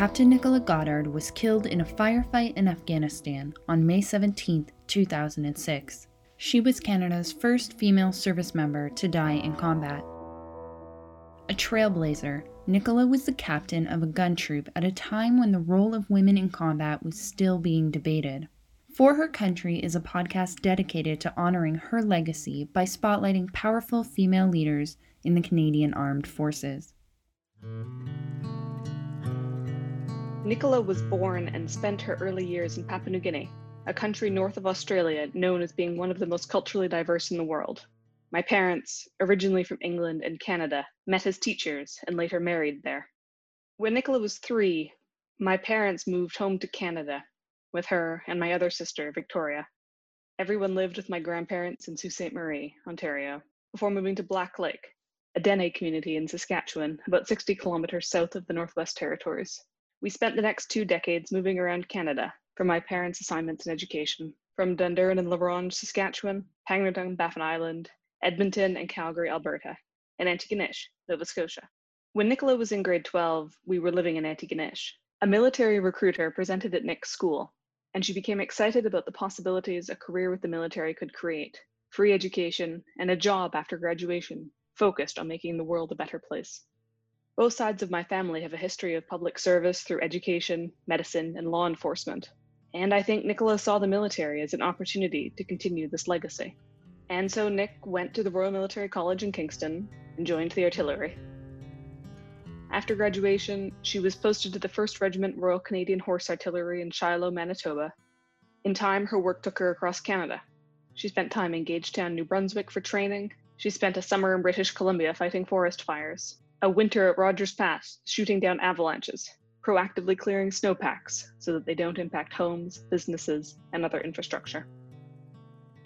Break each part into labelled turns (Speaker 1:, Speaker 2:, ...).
Speaker 1: Captain Nicola Goddard was killed in a firefight in Afghanistan on May 17, 2006. She was Canada's first female service member to die in combat. A trailblazer, Nicola was the captain of a gun troop at a time when the role of women in combat was still being debated. For Her Country is a podcast dedicated to honoring her legacy by spotlighting powerful female leaders in the Canadian Armed Forces.
Speaker 2: Nicola was born and spent her early years in Papua New Guinea, a country north of Australia known as being one of the most culturally diverse in the world. My parents, originally from England and Canada, met as teachers and later married there. When Nicola was three, my parents moved home to Canada with her and my other sister, Victoria. Everyone lived with my grandparents in Sault Ste. Marie, Ontario, before moving to Black Lake, a Dene community in Saskatchewan, about 60 kilometers south of the Northwest Territories. We spent the next two decades moving around Canada for my parents' assignments in education, from Dundurn and La Ronge, Saskatchewan, Pangnirtung, Baffin Island, Edmonton, and Calgary, Alberta, and Antigonish, Nova Scotia. When Nicola was in grade 12, we were living in Antigonish. A military recruiter presented at Nick's school and she became excited about the possibilities a career with the military could create free education and a job after graduation focused on making the world a better place. Both sides of my family have a history of public service through education, medicine, and law enforcement, and I think Nicola saw the military as an opportunity to continue this legacy. And so Nick went to the Royal Military College in Kingston and joined the artillery. After graduation, she was posted to the 1st Regiment Royal Canadian Horse Artillery in Shiloh, Manitoba. In time, her work took her across Canada. She spent time in Gagetown, New Brunswick for training. She spent a summer in British Columbia fighting forest fires, a winter at Rogers Pass shooting down avalanches, proactively clearing snowpacks so that they don't impact homes, businesses, and other infrastructure.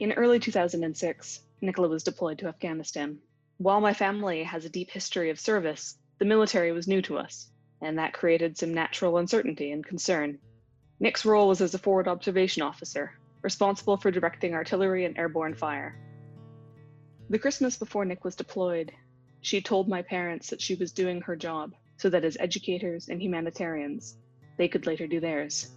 Speaker 2: In early 2006, Nicola was deployed to Afghanistan. While my family has a deep history of service, the military was new to us, and that created some natural uncertainty and concern. Nick's role was as a forward observation officer, responsible for directing artillery and airborne fire. The Christmas before Nick was deployed, she told my parents that she was doing her job so that as educators and humanitarians, they could later do theirs.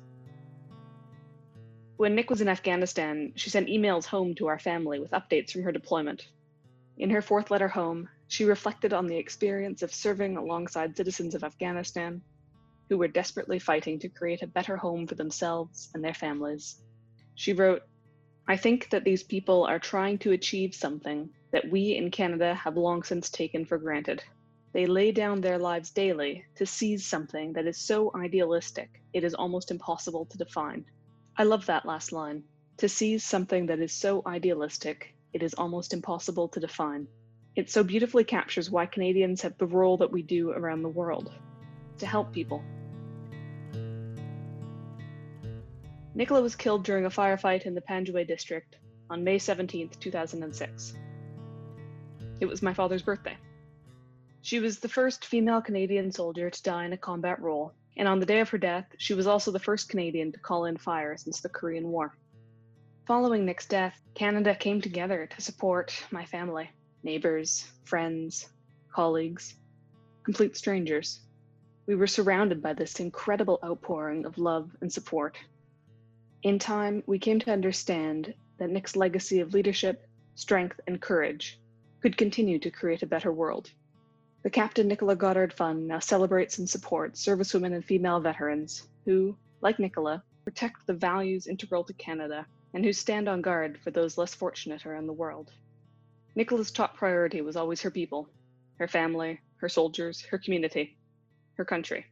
Speaker 2: When Nick was in Afghanistan, she sent emails home to our family with updates from her deployment. In her fourth letter home, she reflected on the experience of serving alongside citizens of Afghanistan who were desperately fighting to create a better home for themselves and their families. She wrote, I think that these people are trying to achieve something that we in Canada have long since taken for granted. They lay down their lives daily to seize something that is so idealistic it is almost impossible to define. I love that last line. To seize something that is so idealistic it is almost impossible to define. It so beautifully captures why Canadians have the role that we do around the world to help people. Nicola was killed during a firefight in the Panjwai district on May 17, 2006. It was my father's birthday. She was the first female Canadian soldier to die in a combat role, and on the day of her death, she was also the first Canadian to call in fire since the Korean War. Following Nick's death, Canada came together to support my family neighbors, friends, colleagues, complete strangers. We were surrounded by this incredible outpouring of love and support. In time, we came to understand that Nick's legacy of leadership, strength, and courage could continue to create a better world. The Captain Nicola Goddard Fund now celebrates and supports servicewomen and female veterans who, like Nicola, protect the values integral to Canada and who stand on guard for those less fortunate around the world. Nicola's top priority was always her people, her family, her soldiers, her community, her country.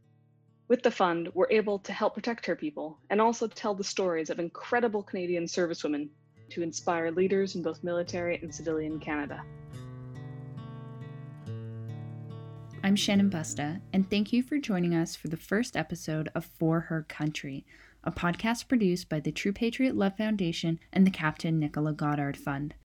Speaker 2: With the fund, we're able to help protect her people and also tell the stories of incredible Canadian servicewomen to inspire leaders in both military and civilian Canada.
Speaker 1: I'm Shannon Busta, and thank you for joining us for the first episode of For Her Country, a podcast produced by the True Patriot Love Foundation and the Captain Nicola Goddard Fund.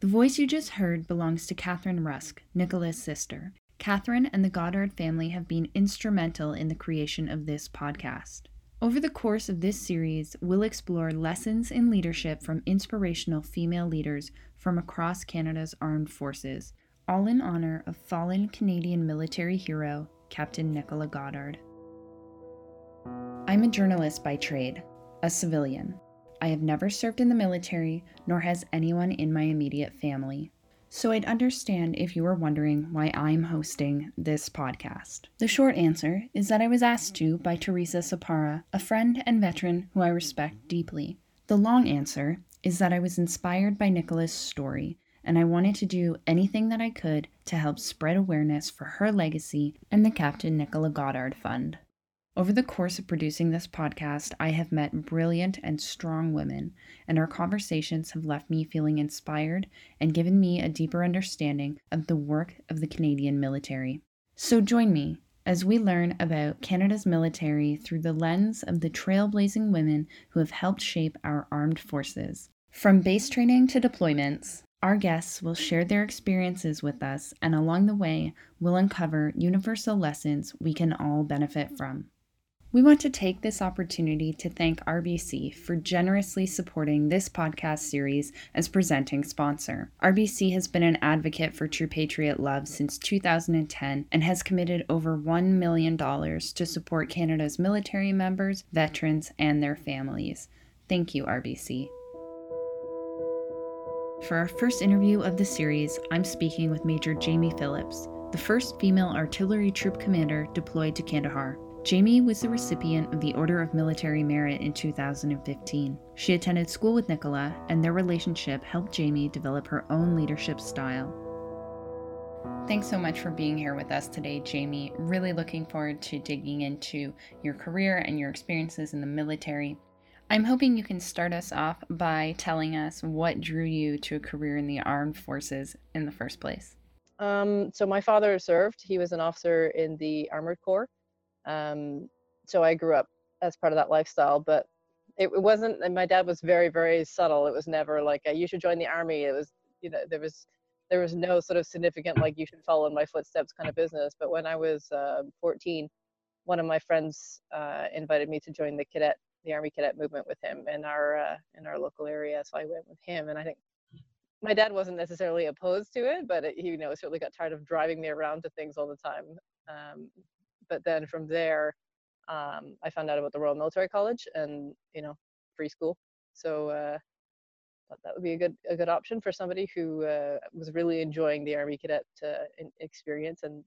Speaker 1: The voice you just heard belongs to Catherine Rusk, Nicola's sister. Catherine and the Goddard family have been instrumental in the creation of this podcast. Over the course of this series, we'll explore lessons in leadership from inspirational female leaders from across Canada's armed forces, all in honor of fallen Canadian military hero Captain Nicola Goddard. I'm a journalist by trade, a civilian. I have never served in the military, nor has anyone in my immediate family. So I'd understand if you were wondering why I'm hosting this podcast. The short answer is that I was asked to by Teresa Sapara, a friend and veteran who I respect deeply. The long answer is that I was inspired by Nicola's story and I wanted to do anything that I could to help spread awareness for her legacy and the Captain Nicola Goddard Fund. Over the course of producing this podcast, I have met brilliant and strong women, and our conversations have left me feeling inspired and given me a deeper understanding of the work of the Canadian military. So join me as we learn about Canada's military through the lens of the trailblazing women who have helped shape our armed forces. From base training to deployments, our guests will share their experiences with us, and along the way, we'll uncover universal lessons we can all benefit from. We want to take this opportunity to thank RBC for generously supporting this podcast series as presenting sponsor. RBC has been an advocate for True Patriot Love since 2010 and has committed over $1 million to support Canada's military members, veterans, and their families. Thank you, RBC. For our first interview of the series, I'm speaking with Major Jamie Phillips, the first female artillery troop commander deployed to Kandahar. Jamie was the recipient of the Order of Military Merit in 2015. She attended school with Nicola, and their relationship helped Jamie develop her own leadership style. Thanks so much for being here with us today, Jamie. Really looking forward to digging into your career and your experiences in the military. I'm hoping you can start us off by telling us what drew you to a career in the armed forces in the first place.
Speaker 3: Um, so, my father served, he was an officer in the Armored Corps um, so I grew up as part of that lifestyle, but it, wasn't, and my dad was very, very subtle. It was never like, a, you should join the army. It was, you know, there was, there was no sort of significant, like, you should follow in my footsteps kind of business. But when I was uh, 14, one of my friends uh, invited me to join the cadet, the army cadet movement with him in our, uh, in our local area. So I went with him. And I think my dad wasn't necessarily opposed to it, but it, he, you know, certainly got tired of driving me around to things all the time. Um, but then from there, um, I found out about the Royal Military College and you know free school. So uh, thought that would be a good a good option for somebody who uh, was really enjoying the Army Cadet uh, experience and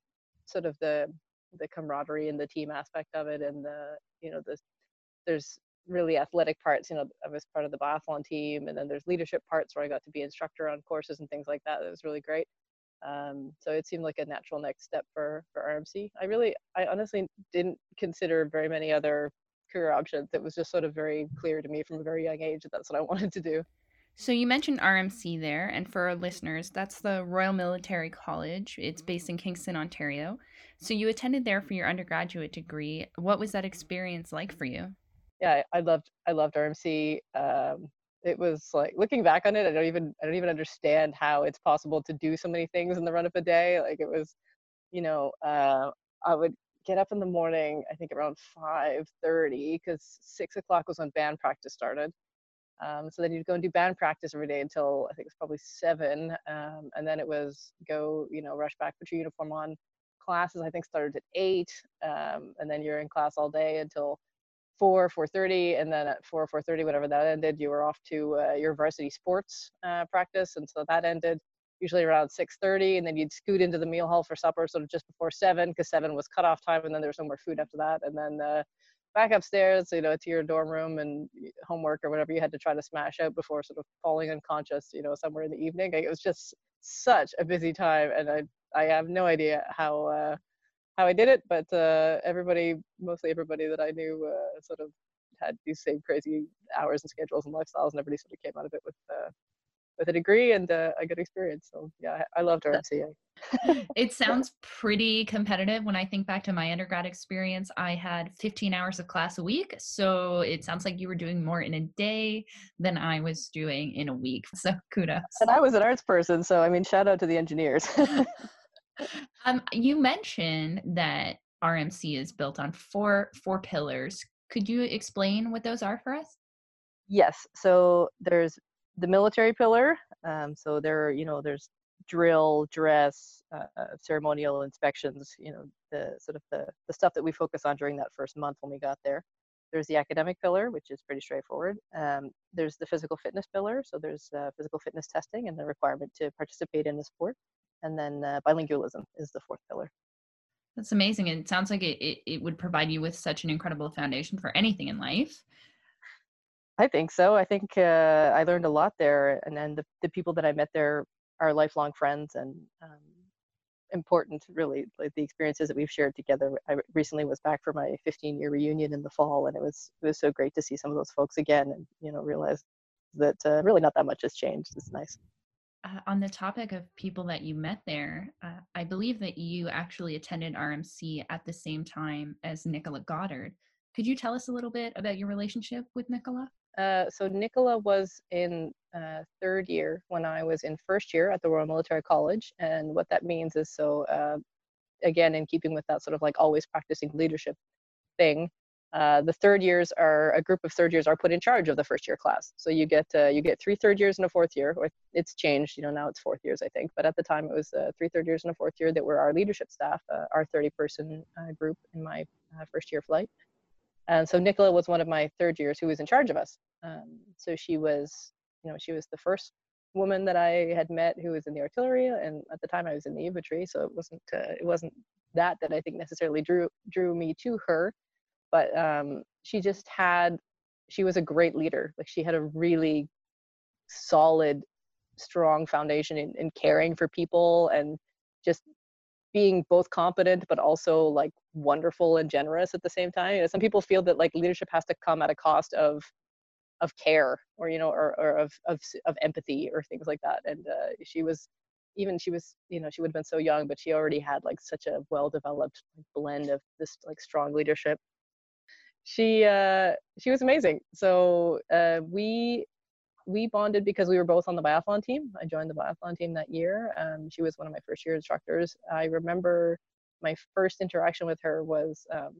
Speaker 3: sort of the the camaraderie and the team aspect of it and the you know the there's really athletic parts you know i was part of the biathlon team and then there's leadership parts where i got to be instructor on courses and things like that it was really great um, so it seemed like a natural next step for for RMC. I really, I honestly didn't consider very many other career options. It was just sort of very clear to me from a very young age that that's what I wanted to do.
Speaker 1: So you mentioned RMC there, and for our listeners, that's the Royal Military College. It's based in Kingston, Ontario. So you attended there for your undergraduate degree. What was that experience like for you?
Speaker 3: Yeah, I loved I loved RMC. Um, it was like looking back on it i don't even i don't even understand how it's possible to do so many things in the run of a day like it was you know uh, i would get up in the morning i think around 5.30 because 6 o'clock was when band practice started um, so then you'd go and do band practice every day until i think it's probably 7 um, and then it was go you know rush back put your uniform on classes i think started at 8 um, and then you're in class all day until four, four thirty, and then at four, four thirty, whatever that ended, you were off to uh, your varsity sports uh, practice, and so that ended usually around six thirty, and then you'd scoot into the meal hall for supper, sort of just before seven, because seven was cutoff time, and then there was no more food after that, and then uh, back upstairs, you know, to your dorm room and homework or whatever you had to try to smash out before sort of falling unconscious, you know, somewhere in the evening. Like, it was just such a busy time, and I I have no idea how uh, how I did it, but uh, everybody, mostly everybody that I knew, uh, sort of had these same crazy hours and schedules and lifestyles, and everybody sort of came out of it with uh, with a degree and uh, a good experience. So yeah, I, I loved RMCA.
Speaker 1: it sounds pretty competitive. When I think back to my undergrad experience, I had 15 hours of class a week. So it sounds like you were doing more in a day than I was doing in a week. So kudos.
Speaker 3: And I was an arts person, so I mean, shout out to the engineers.
Speaker 1: um, you mentioned that RMC is built on four four pillars. Could you explain what those are for us?
Speaker 3: Yes. So there's the military pillar. Um, so there, you know, there's drill, dress, uh, ceremonial inspections. You know, the sort of the the stuff that we focus on during that first month when we got there. there's the academic pillar, which is pretty straightforward. Um, there's the physical fitness pillar, so there's uh, physical fitness testing and the requirement to participate in the sport. And then uh, bilingualism is the fourth pillar.
Speaker 1: That's amazing. And it sounds like it, it, it would provide you with such an incredible foundation for anything in life.
Speaker 3: I think so. I think uh, I learned a lot there, and then the, the people that I met there are lifelong friends and um, important. Really, like the experiences that we've shared together. I recently was back for my 15 year reunion in the fall, and it was it was so great to see some of those folks again, and you know realize that uh, really not that much has changed. It's nice.
Speaker 1: Uh, on the topic of people that you met there, uh, I believe that you actually attended RMC at the same time as Nicola Goddard. Could you tell us a little bit about your relationship with Nicola?
Speaker 3: Uh, so Nicola was in uh, third year when I was in first year at the Royal Military College, and what that means is so uh, again in keeping with that sort of like always practicing leadership thing. Uh, the third years are a group of third years are put in charge of the first year class. So you get uh, you get three third years and a fourth year, or it's changed. You know now it's fourth years I think, but at the time it was uh, three third years and a fourth year that were our leadership staff, our 30 person group in my first year flight. And so Nicola was one of my third years who was in charge of us. Um, so she was, you know, she was the first woman that I had met who was in the artillery, and at the time I was in the infantry, so it wasn't uh, it wasn't that that I think necessarily drew drew me to her, but um, she just had she was a great leader. Like she had a really solid, strong foundation in, in caring for people and just being both competent but also like wonderful and generous at the same time. You know, some people feel that like leadership has to come at a cost of of care or you know or, or of, of of empathy or things like that and uh, she was even she was you know she would have been so young but she already had like such a well developed blend of this like strong leadership she uh she was amazing so uh we we bonded because we were both on the biathlon team i joined the biathlon team that year um she was one of my first year instructors i remember my first interaction with her was um,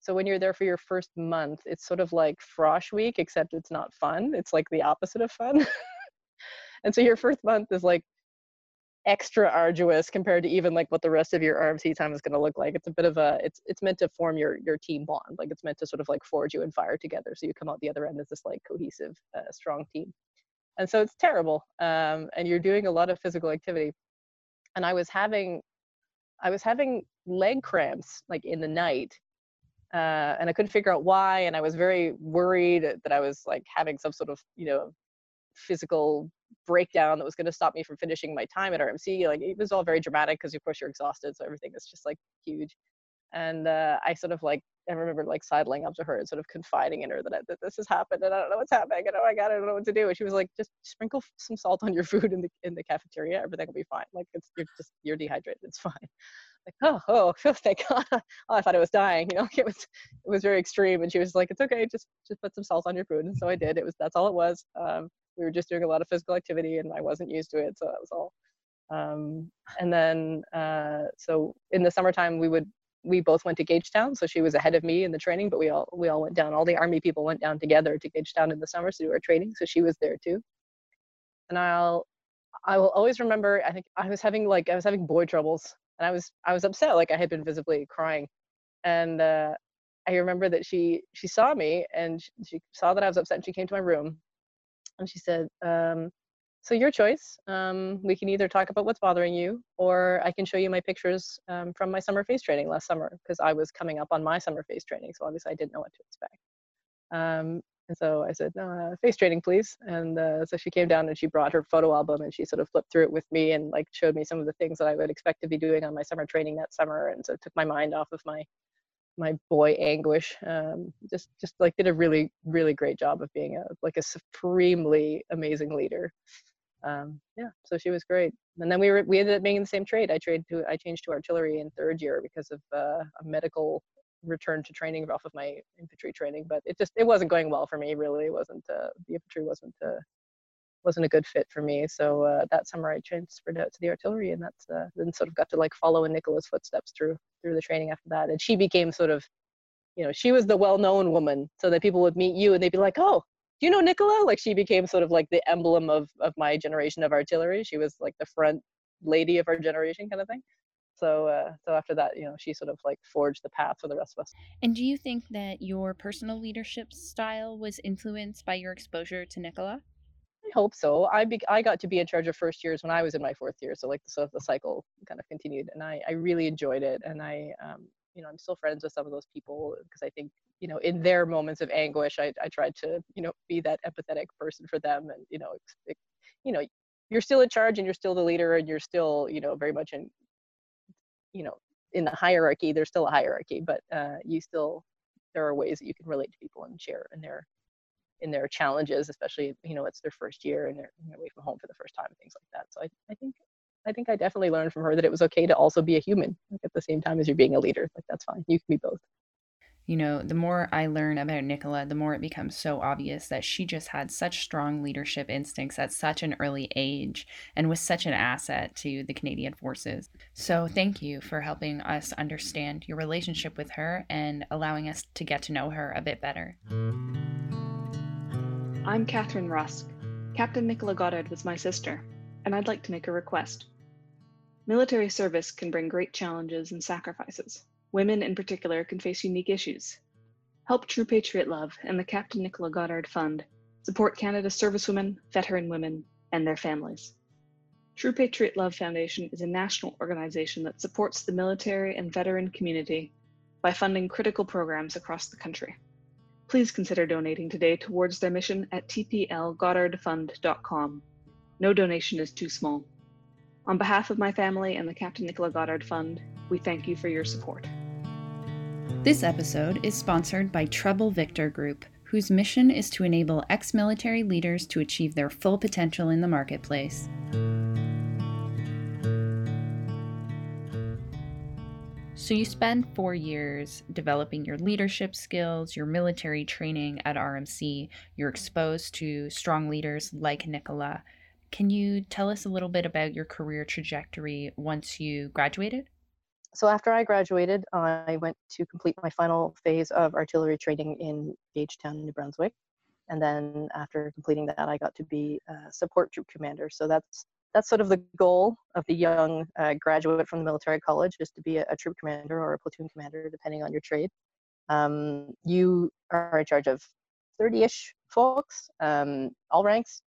Speaker 3: so when you're there for your first month, it's sort of like frosh week, except it's not fun. It's like the opposite of fun. and so your first month is like extra arduous compared to even like what the rest of your RMC time is going to look like. It's a bit of a it's it's meant to form your your team bond. Like it's meant to sort of like forge you and fire together, so you come out the other end as this like cohesive, uh, strong team. And so it's terrible, um, and you're doing a lot of physical activity. And I was having, I was having leg cramps like in the night, uh, and I couldn't figure out why. And I was very worried that I was like having some sort of, you know, physical breakdown that was going to stop me from finishing my time at RMC. Like it was all very dramatic because of course you're exhausted, so everything is just like huge. And uh, I sort of like I remember like sidling up to her and sort of confiding in her that, I, that this has happened and I don't know what's happening and oh my god I don't know what to do. And she was like, just sprinkle some salt on your food in the in the cafeteria, everything will be fine. Like it's you're just you're dehydrated, it's fine like, oh, oh, thank God. oh, I thought I was dying. You know, it was, it was very extreme. And she was like, it's okay, just, just put some salt on your food. And so I did. It was, that's all it was. Um, we were just doing a lot of physical activity, and I wasn't used to it, so that was all. Um, and then, uh, so in the summertime, we would, we both went to Gagetown. So she was ahead of me in the training, but we all, we all went down. All the army people went down together to Gagetown in the summer to do our training. So she was there too. And I'll, I will always remember. I think I was having like I was having boy troubles and I was I was upset, like I had been visibly crying, and uh, I remember that she she saw me and she, she, saw that I was upset, and she came to my room, and she said, um, "So your choice. Um, we can either talk about what's bothering you, or I can show you my pictures um, from my summer phase training last summer, because I was coming up on my summer phase training, so obviously I didn't know what to expect." And so I said, no, uh, phase training, please. And uh, so she came down and she brought her photo album and she sort of flipped through it with me and like showed me some of the things that I would expect to be doing on my summer training that summer. And so it took my mind off of my my boy anguish. Um, just just like did a really really great job of being a like a supremely amazing leader. Um, yeah, so she was great. And then we were we ended up being in the same trade. I trained to I changed to artillery in third year because of uh, a medical return to training off of my infantry training, but it just it wasn't going well for me. Really, it wasn't uh, the infantry wasn't uh, wasn't a good fit for me. So uh, that summer I transferred out to the artillery, and that's uh, then sort of got to like follow in Nicola's footsteps through through the training after that. And she became sort of, you know, she was the well-known woman, so that people would meet you and they'd be like, oh. Do you know Nicola? Like she became sort of like the emblem of of my generation of artillery. She was like the front lady of our generation kind of thing So uh, so after that, you know, she sort of like forged the path for the rest of us.
Speaker 1: And do you think that your personal leadership style was influenced by your exposure to Nicola?
Speaker 3: I hope so. I be- I got to be in charge of first years when I was in my fourth year, so like so the cycle kind of continued, and I I really enjoyed it, and I um you know I'm still friends with some of those people because I think you know in their moments of anguish, I I tried to you know be that empathetic person for them, and you know it, you know you're still in charge and you're still the leader and you're still you know very much in you know in the hierarchy there's still a hierarchy but uh, you still there are ways that you can relate to people and share in their in their challenges especially you know it's their first year and they're, away from home for the first time things like that. So I, I think i think i definitely learned from her that it was okay to also be a human like at the same time as you're being a leader. Like that's fine. You can be both
Speaker 1: you know, the more I learn about Nicola, the more it becomes so obvious that she just had such strong leadership instincts at such an early age and was such an asset to the Canadian Forces. So, thank you for helping us understand your relationship with her and allowing us to get to know her a bit better.
Speaker 2: I'm Catherine Rusk. Captain Nicola Goddard was my sister, and I'd like to make a request. Military service can bring great challenges and sacrifices. Women in particular can face unique issues. Help True Patriot Love and the Captain Nicola Goddard Fund support Canada's servicewomen, veteran women, and their families. True Patriot Love Foundation is a national organization that supports the military and veteran community by funding critical programs across the country. Please consider donating today towards their mission at tplgoddardfund.com. No donation is too small. On behalf of my family and the Captain Nicola Goddard Fund, we thank you for your support.
Speaker 1: This episode is sponsored by Treble Victor Group, whose mission is to enable ex military leaders to achieve their full potential in the marketplace. So, you spend four years developing your leadership skills, your military training at RMC. You're exposed to strong leaders like Nicola. Can you tell us a little bit about your career trajectory once you graduated?
Speaker 3: So after I graduated, I went to complete my final phase of artillery training in Gagetown, New Brunswick. And then after completing that, I got to be a support troop commander. So that's that's sort of the goal of the young uh, graduate from the military college is to be a, a, troop commander or a platoon commander, depending on your trade. Um, you are in charge of 30-ish folks, um, all ranks,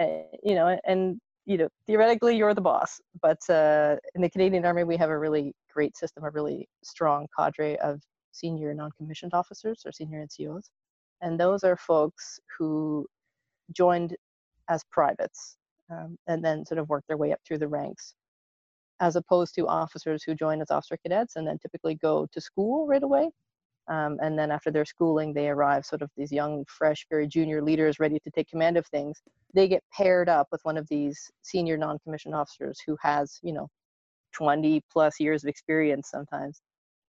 Speaker 3: uh, you know, and you know, theoretically you're the boss, but uh, in the Canadian Army we have a really great system, a really strong cadre of senior non-commissioned officers or senior NCOs, and those are folks who joined as privates um, and then sort of worked their way up through the ranks, as opposed to officers who join as officer cadets and then typically go to school right away um, and then after their schooling, they arrive sort of these young, fresh, very junior leaders ready to take command of things. They get paired up with one of these senior non-commissioned officers who has, you know, 20 plus years of experience sometimes.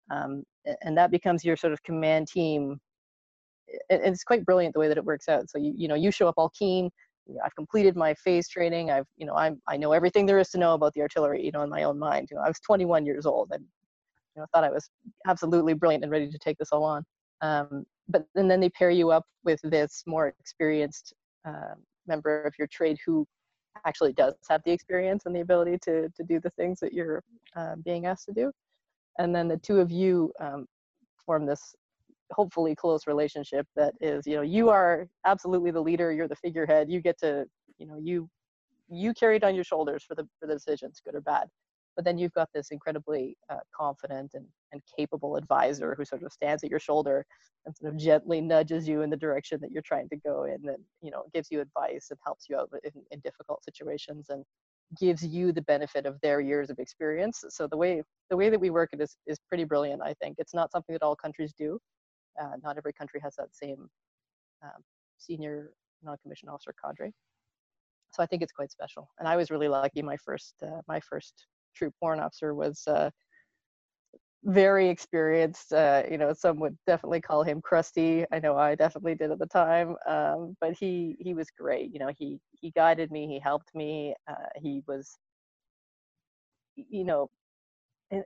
Speaker 3: Um, and that becomes your sort of command team. And it's quite brilliant the way that it works out. So you, you know, you show up all keen. I've completed my phase training. I've, you know, I'm, I know everything there is to know about the artillery, you know, in my own mind. You know, I was 21 years old. and you know, thought I was absolutely brilliant and ready to take this all on. Um, but and then they pair you up with this more experienced uh, member of your trade who actually does have the experience and the ability to to do the things that you're uh, being asked to do. And then the two of you um, form this hopefully close relationship that is, you know, you are absolutely the leader, you're the figurehead, you get to, you know, you you carry it on your shoulders for the for the decisions, good or bad but then you've got this incredibly uh, confident and, and capable advisor who sort of stands at your shoulder and sort of gently nudges you in the direction that you're trying to go in and you know gives you advice and helps you out in, in difficult situations and gives you the benefit of their years of experience so the way the way that we work it is, is pretty brilliant i think it's not something that all countries do uh, not every country has that same um, senior non-commissioned officer cadre so I think it's quite special. And I was really lucky. My first uh, my first troop warrant officer was uh, very experienced. Uh, you know, some would definitely call him crusty. I know I definitely did at the time. Um, but he he was great. You know, he he guided me. He helped me. Uh, he was, you know, it,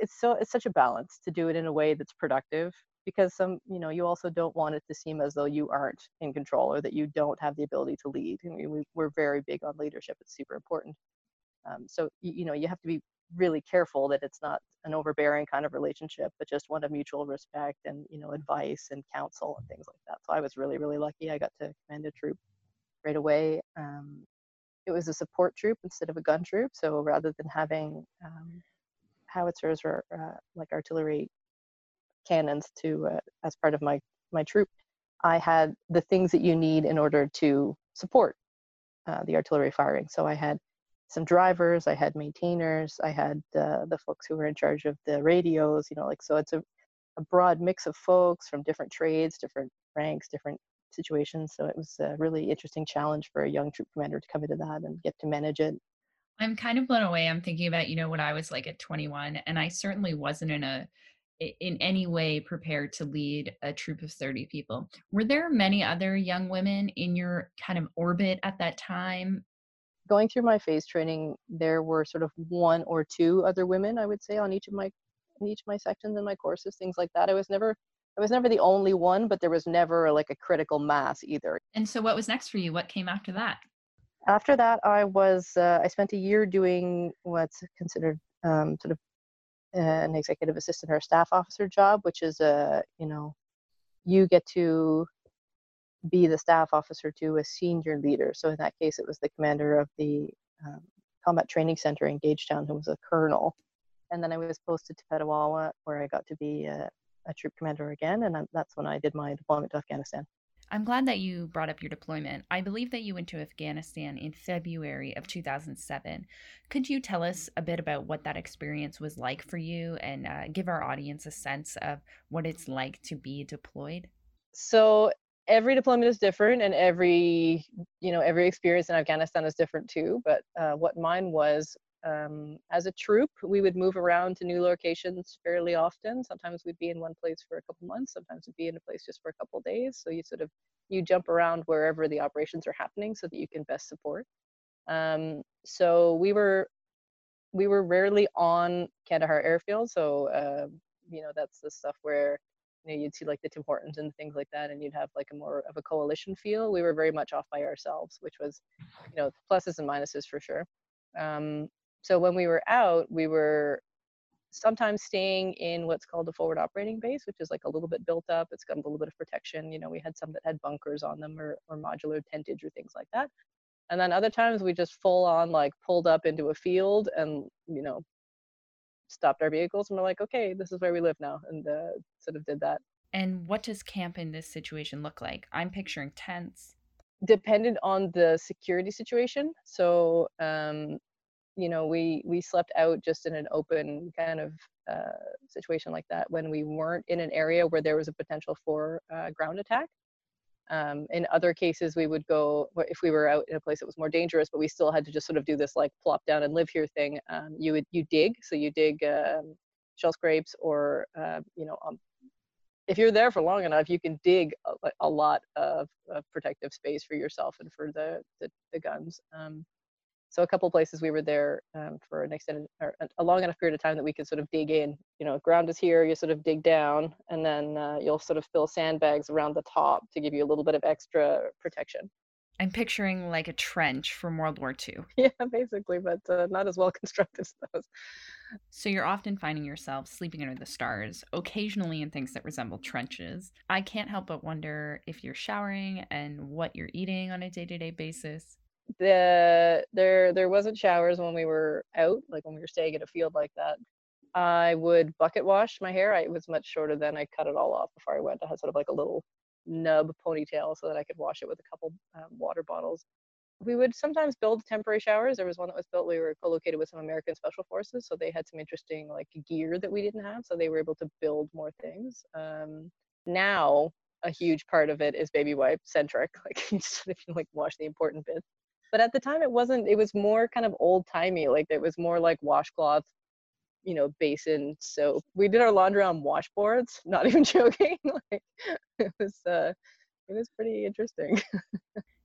Speaker 3: it's so it's such a balance to do it in a way that's productive because some you know you also don't want it to seem as though you aren't in control or that you don't have the ability to lead I mean, we, we're very big on leadership it's super important um, so you, you know you have to be really careful that it's not an overbearing kind of relationship, but just one of mutual respect and you know advice and counsel and things like that. So I was really really lucky. I got to command a troop right away. Um, it was a support troop instead of a gun troop. So rather than having um, howitzers or uh, like artillery cannons to uh, as part of my my troop, I had the things that you need in order to support uh, the artillery firing. So I had some drivers, I had maintainers, I had uh, the folks who were in charge of the radios. You know, like so it's a, a broad mix of folks from different trades, different ranks, different situations. So it was a really interesting challenge for a young troop commander to come into that and get to manage it.
Speaker 1: I'm kind of blown away. I'm thinking about, you know, what I was like at 21, and I certainly wasn't in a in any way prepared to lead a troop of 30 people. Were there many other young women in your kind of orbit at that time?
Speaker 3: Going through my phase training, there were sort of one or two other women, I would say, on each of my in each of my sections and my courses, things like that. I was never I was never the only one, but there was never like a critical mass either.
Speaker 1: And so, what was next for you? What came after that?
Speaker 3: After that, I was uh, I spent a year doing what's considered um, sort of uh, an executive assistant or staff officer job, which is a you know you get to be the staff officer to a senior leader. So in that case, it was the commander of the um, combat training center in Gagetown, who was a colonel. And then I was posted to Petawawa, where I got to be a, a troop commander again, and that's when I did my deployment to Afghanistan.
Speaker 1: I'm glad that you brought up your deployment. I believe that you went to Afghanistan in February of 2007. Could you tell us a bit about what that experience was like for you and uh, give our audience a sense of what it's like to be deployed?
Speaker 3: So, every deployment is different and every you know every experience in afghanistan is different too but uh, what mine was um, as a troop, we would move around to new locations fairly often. Sometimes we'd be in one place for a couple months. Sometimes we'd be in a place just for a couple days. So you sort of you jump around wherever the operations are happening so that you can best support. Um, so we were we were rarely on Kandahar airfield. So uh, you know that's the stuff where you know you'd see like the Tim Hortons and things like that, and you'd have like a more of a coalition feel. We were very much off by ourselves, which was you know pluses and minuses for sure. Um, so when we were out, we were sometimes staying in what's called a forward operating base, which is like a little bit built up. It's got a little bit of protection. You know, we had some that had bunkers on them or, or modular tentage or things like that. And then other times we just full on like pulled up into a field and, you know, stopped our vehicles and we're like, okay, this is where we live now. And uh, sort of did that.
Speaker 1: And what does camp in this situation look like? I'm picturing tents.
Speaker 3: Depended on the security situation. So um, you know we we slept out just in an open kind of uh, situation like that when we weren't in an area where there was a potential for uh, ground attack um, in other cases we would go if we were out in a place that was more dangerous but we still had to just sort of do this like plop down and live here thing um, you would you dig. So you dig um, shell scrapes or uh, you know um, if you're there for long enough you can dig a, a lot of, of, protective space for yourself and for the the, the guns. Um, so a couple places we were there um, for an extended or a long enough period of time that we could sort of dig in. You know, ground is here, you sort of dig down, and then uh, you'll sort of fill sandbags around the top to give you a little bit of extra protection.
Speaker 1: I'm picturing like a trench from World War II.
Speaker 3: Yeah, basically, but uh, not as well constructed as those.
Speaker 1: So you're often finding yourself sleeping under the stars, occasionally in things that resemble trenches. I can't help but wonder if you're showering and what you're eating on a day to day basis
Speaker 3: the there there wasn't showers when we were out like when we were staying in a field like that. I would bucket wash my hair i was much shorter then i cut it all off before i went i had sort of like a little nub ponytail so that i could wash it with a couple um, water bottles. We would sometimes build temporary showers there was one that was built we were co-located with some american special forces so they had some interesting like gear that we didn't have so they were able to build more things um, now a huge part of it is baby wipe centric like you like wash the important bits but at the time it wasn't it was more kind of old timey like it was more like washcloth you know basin soap we did our laundry on washboards not even joking like it was uh it was pretty interesting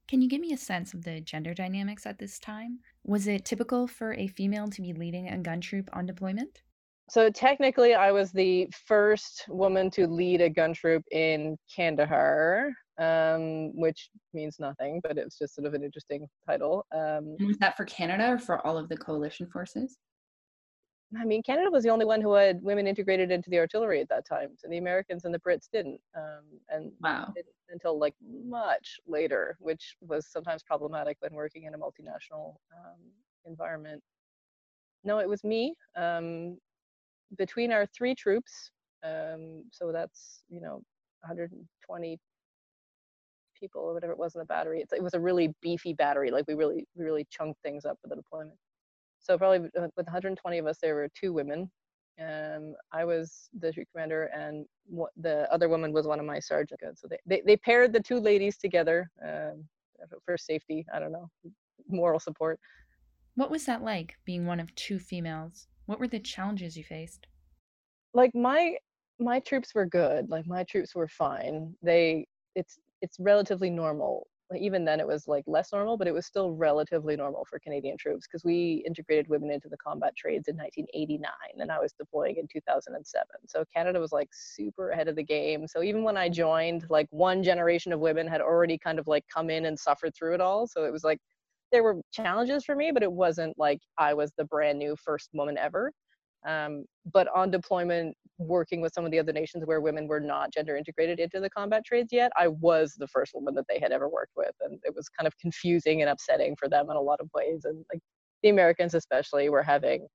Speaker 1: Can you give me a sense of the gender dynamics at this time? Was it typical for a female to be leading a gun troop on deployment?
Speaker 3: So technically, I was the first woman to lead a gun troop in Kandahar um, which means nothing, but it's just sort of an interesting title. Um,
Speaker 1: was that for Canada or for all of the coalition forces?
Speaker 3: I mean, Canada was the only one who had women integrated into the artillery at that time. So the Americans and the Brits didn't, um, and
Speaker 1: wow.
Speaker 3: didn't until like much later, which was sometimes problematic when working in a multinational um, environment. No, it was me. Um, between our three troops, um, so that's you know 120 people or whatever it was in the battery. It's, it was a really beefy battery. Like we really we really chunked things up for the deployment. So probably with 120 of us, there were two women. Um, I was the troop commander, and the other woman was one of my sergeants. So they, they, they paired the two ladies together um, for safety. I don't know, moral support.
Speaker 1: What was that like being one of two females? What were the challenges you faced?
Speaker 3: Like my my troops were good. Like my troops were fine. They it's it's relatively normal even then it was like less normal, but it was still relatively normal for Canadian troops because we integrated women into the combat trades in 1989 and I was deploying in 2007. So Canada was like super ahead of the game. So even when I joined, like one generation of women had already kind of like come in and suffered through it all. So it was like there were challenges for me, but it wasn't like I was the brand new first woman ever. Um, but on deployment, working with some of the other nations where women were not gender integrated into the combat trades yet, I was the first woman that they had ever worked with. And it was kind of confusing and upsetting for them in a lot of ways. And like the Americans especially were having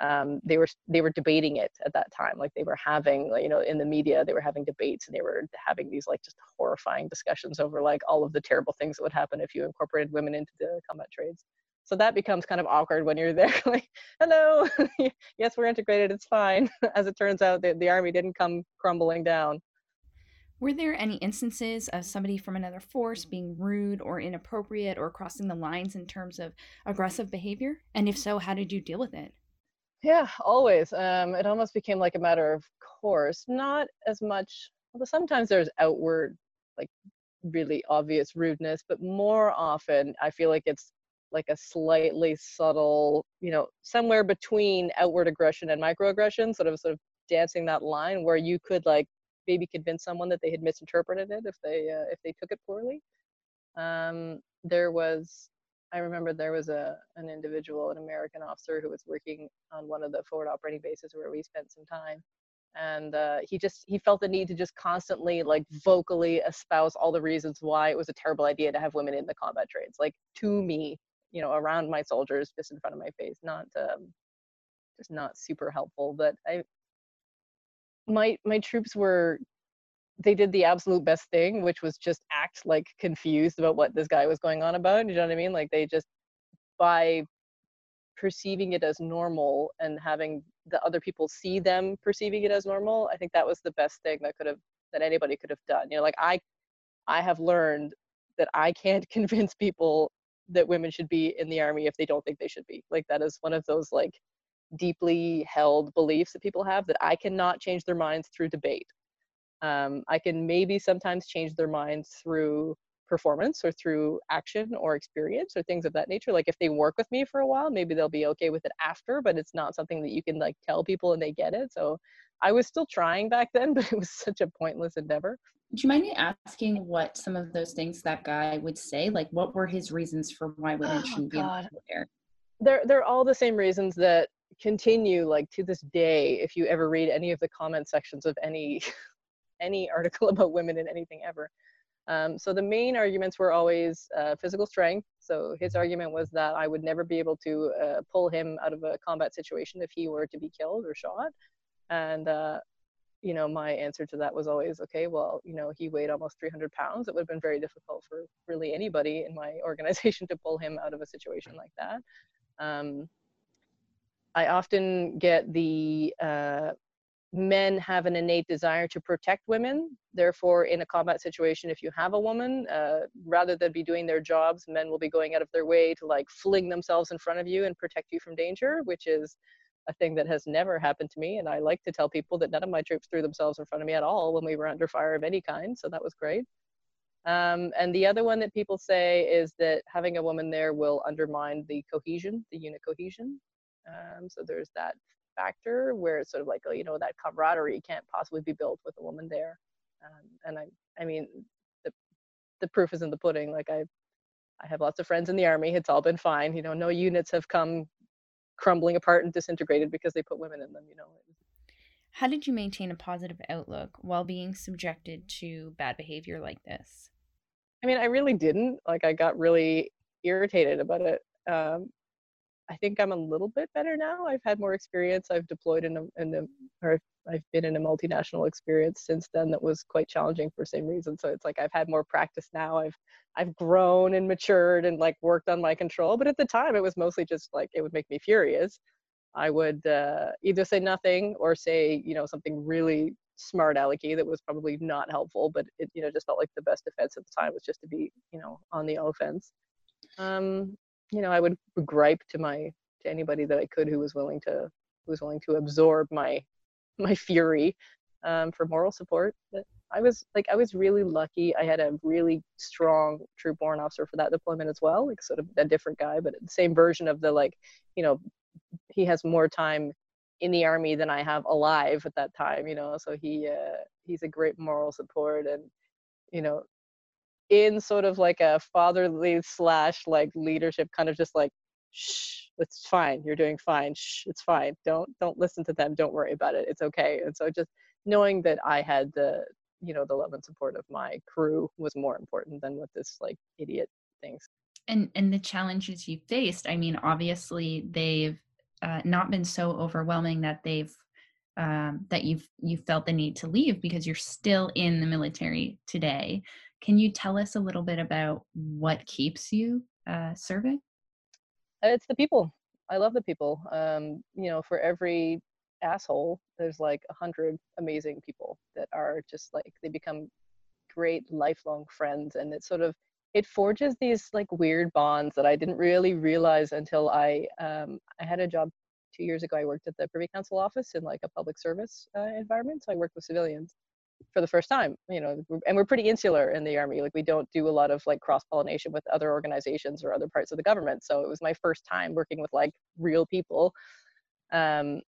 Speaker 3: um, they were they were debating it at that time like they were having you know in the media they were having debates and they were having these like just horrifying discussions over like all of the terrible things that would happen if you incorporated women into the combat trades so that becomes kind of awkward when you're there like hello. Yes we're integrated it's fine. As it turns out the, the army didn't come crumbling down.
Speaker 1: Were there any instances of somebody from another force being rude or inappropriate or crossing the lines in terms of aggressive behavior? And if so how did you deal with it?
Speaker 3: Yeah always. Um, it almost became like a matter of course. Not as much although sometimes there's outward like really obvious rudeness but more often i feel like it's like a slightly subtle, you know, somewhere between outward aggression and microaggression, sort of sort of dancing that line where you could like maybe convince someone that they had misinterpreted it if they uh, if they took it poorly. Um, there was, I remember there was a an individual, an American officer who was working on one of the forward operating bases where we spent some time, and uh, he just he felt the need to just constantly like vocally espouse all the reasons why it was a terrible idea to have women in the combat trades like to me you know around my soldiers just in front of my face not um, just not super helpful but i my my troops were they did the absolute best thing which was just act like confused about what this guy was going on about you know what i mean? Like they just by perceiving it as normal and having the other people see them perceiving it as normal i think that was the best thing that could have that anybody could have done you know like i i have learned that i can't convince people that women should be in the army if they don't think they should be. Like that is one of those like deeply held beliefs that people have that I cannot change their minds through debate. Um, I can maybe sometimes change their minds through performance or through action or experience or things of that nature. Like if they work with me for a while, maybe they'll be okay with it after, but it's not something that you can like tell people and they get it. So I was still trying back then, but it was such a pointless endeavor.
Speaker 1: Do you mind me asking what some of those things that guy would say? Like, what were his reasons for why women oh, shouldn't God. be there?
Speaker 3: They're they're all the same reasons that continue like to this day. If you ever read any of the comment sections of any any article about women in anything ever. Um, so the main arguments were always uh, physical strength. So his argument was that I would never be able to uh, pull him out of a combat situation if he were to be killed or shot. And uh, you know, my answer to that was always, okay, well, you know, he weighed almost 300 pounds. It would have been very difficult for really anybody in my organization to pull him out of a situation like that. Um, I often get the uh, men have an innate desire to protect women. Therefore, in a combat situation, if you have a woman, uh, rather than be doing their jobs, men will be going out of their way to like fling themselves in front of you and protect you from danger, which is a thing that has never happened to me. And I like to tell people that none of my troops threw themselves in front of me at all when we were under fire of any kind. So that was great. Um, and the other one that people say is that having a woman there will undermine the cohesion, the unit cohesion. Um, so there's that factor where it's sort of like, oh, you know, that camaraderie can't possibly be built with a woman there. Um, and I, I mean, the, the proof is in the pudding. Like I, I have lots of friends in the army. It's all been fine. You know, no units have come crumbling apart and disintegrated because they put women in them you know
Speaker 1: how did you maintain a positive outlook while being subjected to bad behavior like this
Speaker 3: i mean i really didn't like i got really irritated about it um, I think I'm a little bit better now. I've had more experience. I've deployed in a, in a or I've been in a multinational experience since then that was quite challenging for same reason. So it's like I've had more practice now. I've I've grown and matured and like worked on my control. But at the time, it was mostly just like it would make me furious. I would uh, either say nothing or say you know something really smart alecky that was probably not helpful, but it you know just felt like the best defense at the time was just to be you know on the offense. Um, you know, I would gripe to my to anybody that I could who was willing to who was willing to absorb my my fury um, for moral support. But I was like, I was really lucky. I had a really strong troop warrant officer for that deployment as well, like sort of a different guy, but the same version of the like, you know, he has more time in the army than I have alive at that time, you know. So he uh, he's a great moral support and you know in sort of like a fatherly slash like leadership kind of just like shh it's fine you're doing fine shh it's fine don't don't listen to them don't worry about it it's okay. And so just knowing that i had the you know the love and support of my crew was more important than what this like idiot thinks
Speaker 1: and and the challenges you faced i mean obviously they've uh, not been so overwhelming that they've um, that you've you felt the need to leave because you're still in the military today can you tell us a little bit about what keeps you uh, serving?
Speaker 3: It's the people. I love the people. Um, you know, for every asshole, there's like a hundred amazing people that are just like they become great lifelong friends, and it sort of it forges these like weird bonds that I didn't really realize until I um, I had a job two years ago. I worked at the Privy Council office in like a public service uh, environment, so I worked with civilians, for the first time you know and we're pretty insular in the army like we don't do a lot of like cross pollination with other organizations or other parts of the government so it was my first time working with like real people. Um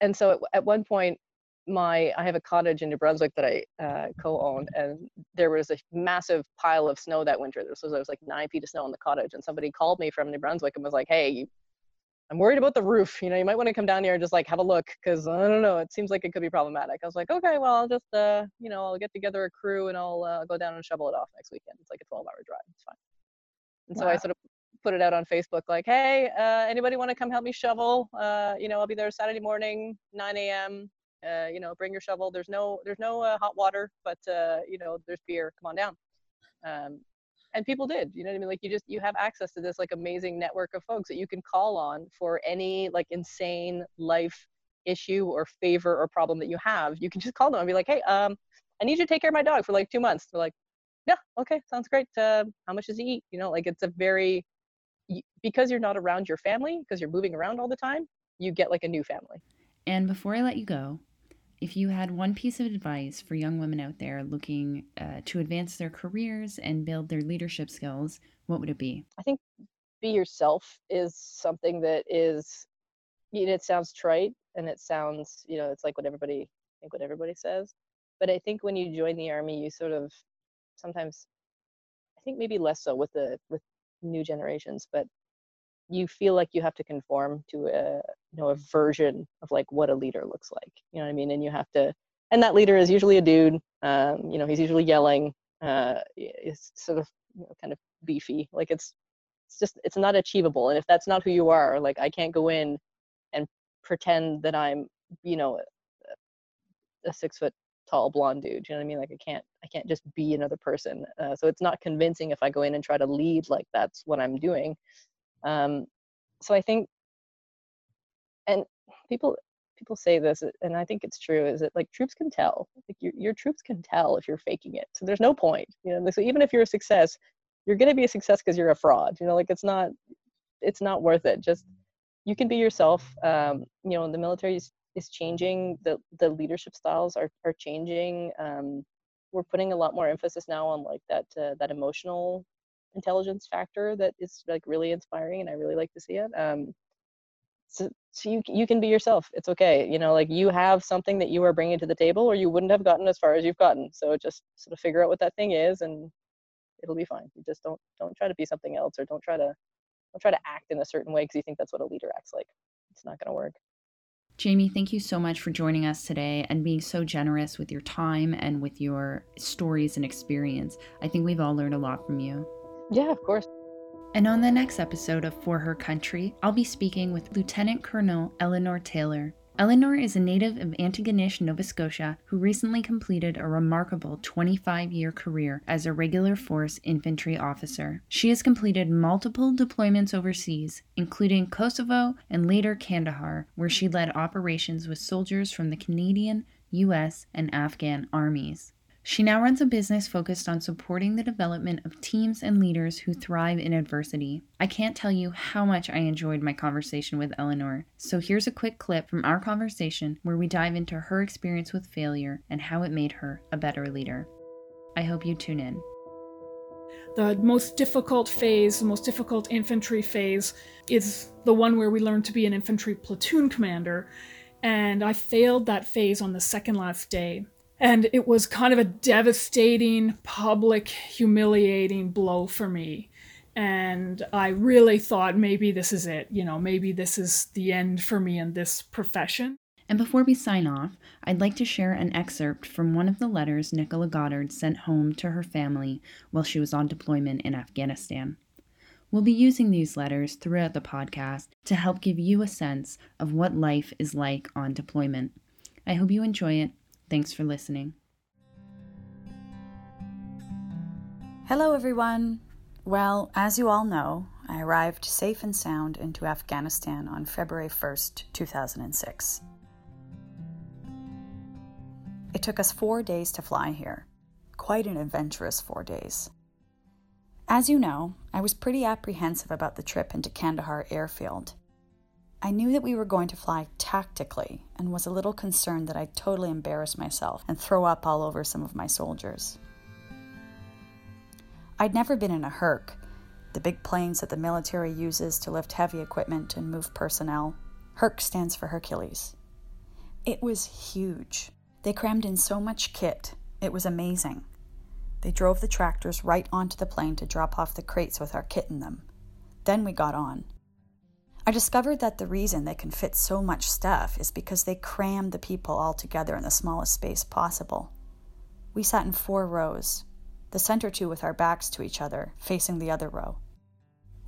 Speaker 3: and so at, at one point my i have a cottage in new brunswick that i uh, co-own and there was a massive pile of snow that winter. This was, there was like nine feet of snow in the cottage and somebody called me from new brunswick and was like hey I'm worried about the roof. You know, you might want to come down here and just like have a look because I don't know. It seems like it could be problematic. I was like, okay, well, I'll just, uh, you know, I'll get together a crew and I'll uh, go down and shovel it off next weekend. It's like a 12 hour drive. It's fine. And wow. so I sort of put it out on Facebook like, hey, uh, anybody want to come help me shovel? Uh, you know, I'll be there Saturday morning, 9 a.m. Uh, you know, bring your shovel. There's no, there's no uh, hot water, but uh, you know, there's beer. Come on down. Um, and people did you know what i mean? Like you just you have access to this like amazing network of folks that you can call on for any like insane life issue or favor or problem that you have you can just call them and be like hey um i need you to take care of my dog for like two months. They're like yeah okay sounds great uh, how much does he eat? You know like it's a very because you're not around your family because you're moving around all the time you get like a new family.
Speaker 1: And before i let you go if you had one piece of advice for young women out there looking uh, to advance their careers and build their leadership skills, what would it be?
Speaker 3: I think be yourself is something that is, you know, it sounds trite and it sounds, you know, it's like what everybody, I think what everybody says. But I think when you join the army, you sort of sometimes, I think maybe less so with the with new generations, but you feel like you have to conform to a you know a version of like what a leader looks like you know what i mean? And you have to and that leader is usually a dude um, you know he's usually yelling uh, it's sort of you know, kind of beefy like it's it's just it's not achievable and if that's not who you are like i can't go in and pretend that i'm you know a six foot tall blonde dude you know what i mean? Like i can't i can't just be another person uh, so it's not convincing if i go in and try to lead like that's what i'm doing um, so I think, and people people say this, and I think it's true, is that like troops can tell, like your your troops can tell if you're faking it. So there's no point, you know. So even if you're a success, you're gonna be a success because you're a fraud. You know, like it's not it's not worth it. Just you can be yourself. Um, you know, the military is, is changing. The the leadership styles are are changing. Um, we're putting a lot more emphasis now on like that uh, that emotional intelligence factor that is like really inspiring and I really like to see it. Um, so, so you you can be yourself. It's okay. You know, like you have something that you are bringing to the table, or you wouldn't have gotten as far as you've gotten. So just sort of figure out what that thing is, and it'll be fine. You just don't don't try to be something else, or don't try to don't try to act in a certain way because you think that's what a leader acts like. It's not going to work.
Speaker 1: Jamie, thank you so much for joining us today and being so generous with your time and with your stories and experience. I think we've all learned a lot from you.
Speaker 3: Yeah, of course.
Speaker 1: And on the next episode of For Her Country, I'll be speaking with Lieutenant Colonel Eleanor Taylor. Eleanor is a native of Antigonish, Nova Scotia, who recently completed a remarkable 25 year career as a regular force infantry officer. She has completed multiple deployments overseas, including Kosovo and later Kandahar, where she led operations with soldiers from the Canadian, U.S., and Afghan armies. She now runs a business focused on supporting the development of teams and leaders who thrive in adversity. I can't tell you how much I enjoyed my conversation with Eleanor, so here's a quick clip from our conversation where we dive into her experience with failure and how it made her a better leader. I hope you tune in.
Speaker 4: The most difficult phase, the most difficult infantry phase, is the one where we learn to be an infantry platoon commander. And I failed that phase on the second last day. And it was kind of a devastating, public, humiliating blow for me. And I really thought maybe this is it. You know, maybe this is the end for me in this profession.
Speaker 1: And before we sign off, I'd like to share an excerpt from one of the letters Nichola Goddard sent home to her family while she was on deployment in Afghanistan. We'll be using these letters throughout the podcast to help give you a sense of what life is like on deployment. I hope you enjoy it Thanks for listening.
Speaker 5: Hello, everyone. Well, as you all know, I arrived safe and sound into Afghanistan on February 1st, 2006. It took us four days to fly here. Quite an adventurous four days. As you know, I was pretty apprehensive about the trip into Kandahar airfield. I knew that we were going to fly tactically and was a little concerned that I'd totally embarrass myself and throw up all over some of my soldiers. I'd never been in a Herc, the big planes that the military uses to lift heavy equipment and move personnel. Herc stands for Hercules. It was huge. They crammed in so much kit, it was amazing. They drove the tractors right onto the plane to drop off the crates with our kit in them. Then we got on. I discovered that the reason they can fit so much stuff is because they cram the people all together in the smallest space possible. We sat in four rows, the center two with our backs to each other, facing the other row.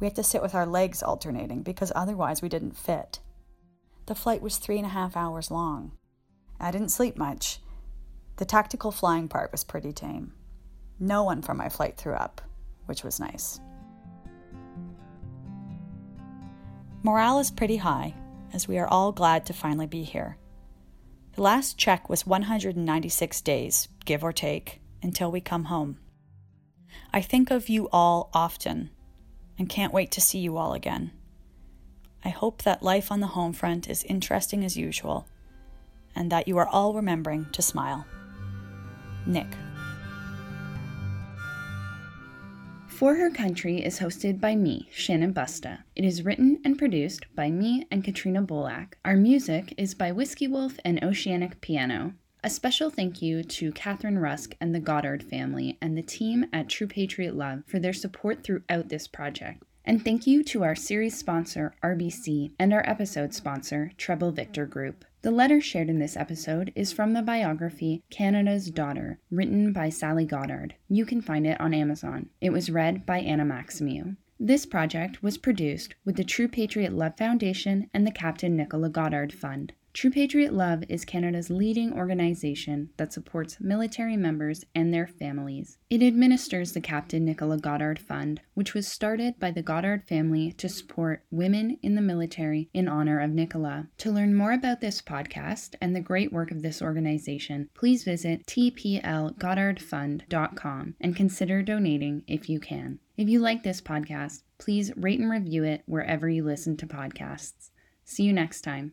Speaker 5: We had to sit with our legs alternating because otherwise we didn't fit. The flight was three and a half hours long. I didn't sleep much. The tactical flying part was pretty tame. No one from my flight threw up, which was nice. Morale is pretty high, as we are all glad to finally be here. The last check was 196 days, give or take, until we come home. I think of you all often and can't wait to see you all again. I hope that life on the home front is interesting as usual and that you are all remembering to smile. Nick.
Speaker 1: For Her Country is hosted by me, Shannon Busta. It is written and produced by me and Katrina Bolak. Our music is by Whiskey Wolf and Oceanic Piano. A special thank you to Catherine Rusk and the Goddard family and the team at True Patriot Love for their support throughout this project. And thank you to our series sponsor, RBC, and our episode sponsor, Treble Victor Group. The letter shared in this episode is from the biography Canada's Daughter, written by Sally Goddard. You can find it on Amazon. It was read by Anna Maximiu. This project was produced with the True Patriot Love Foundation and the Captain Nichola Goddard Fund. True Patriot Love is Canada's leading organization that supports military members and their families. It administers the Captain Nichola Goddard Fund, which was started by the Goddard family to support women in the military in honor of Nichola. To learn more about this podcast and the great work of this organization, please visit tplgoddardfund.com and consider donating if you can. If you like this podcast, please rate and review it wherever you listen to podcasts. See you next time.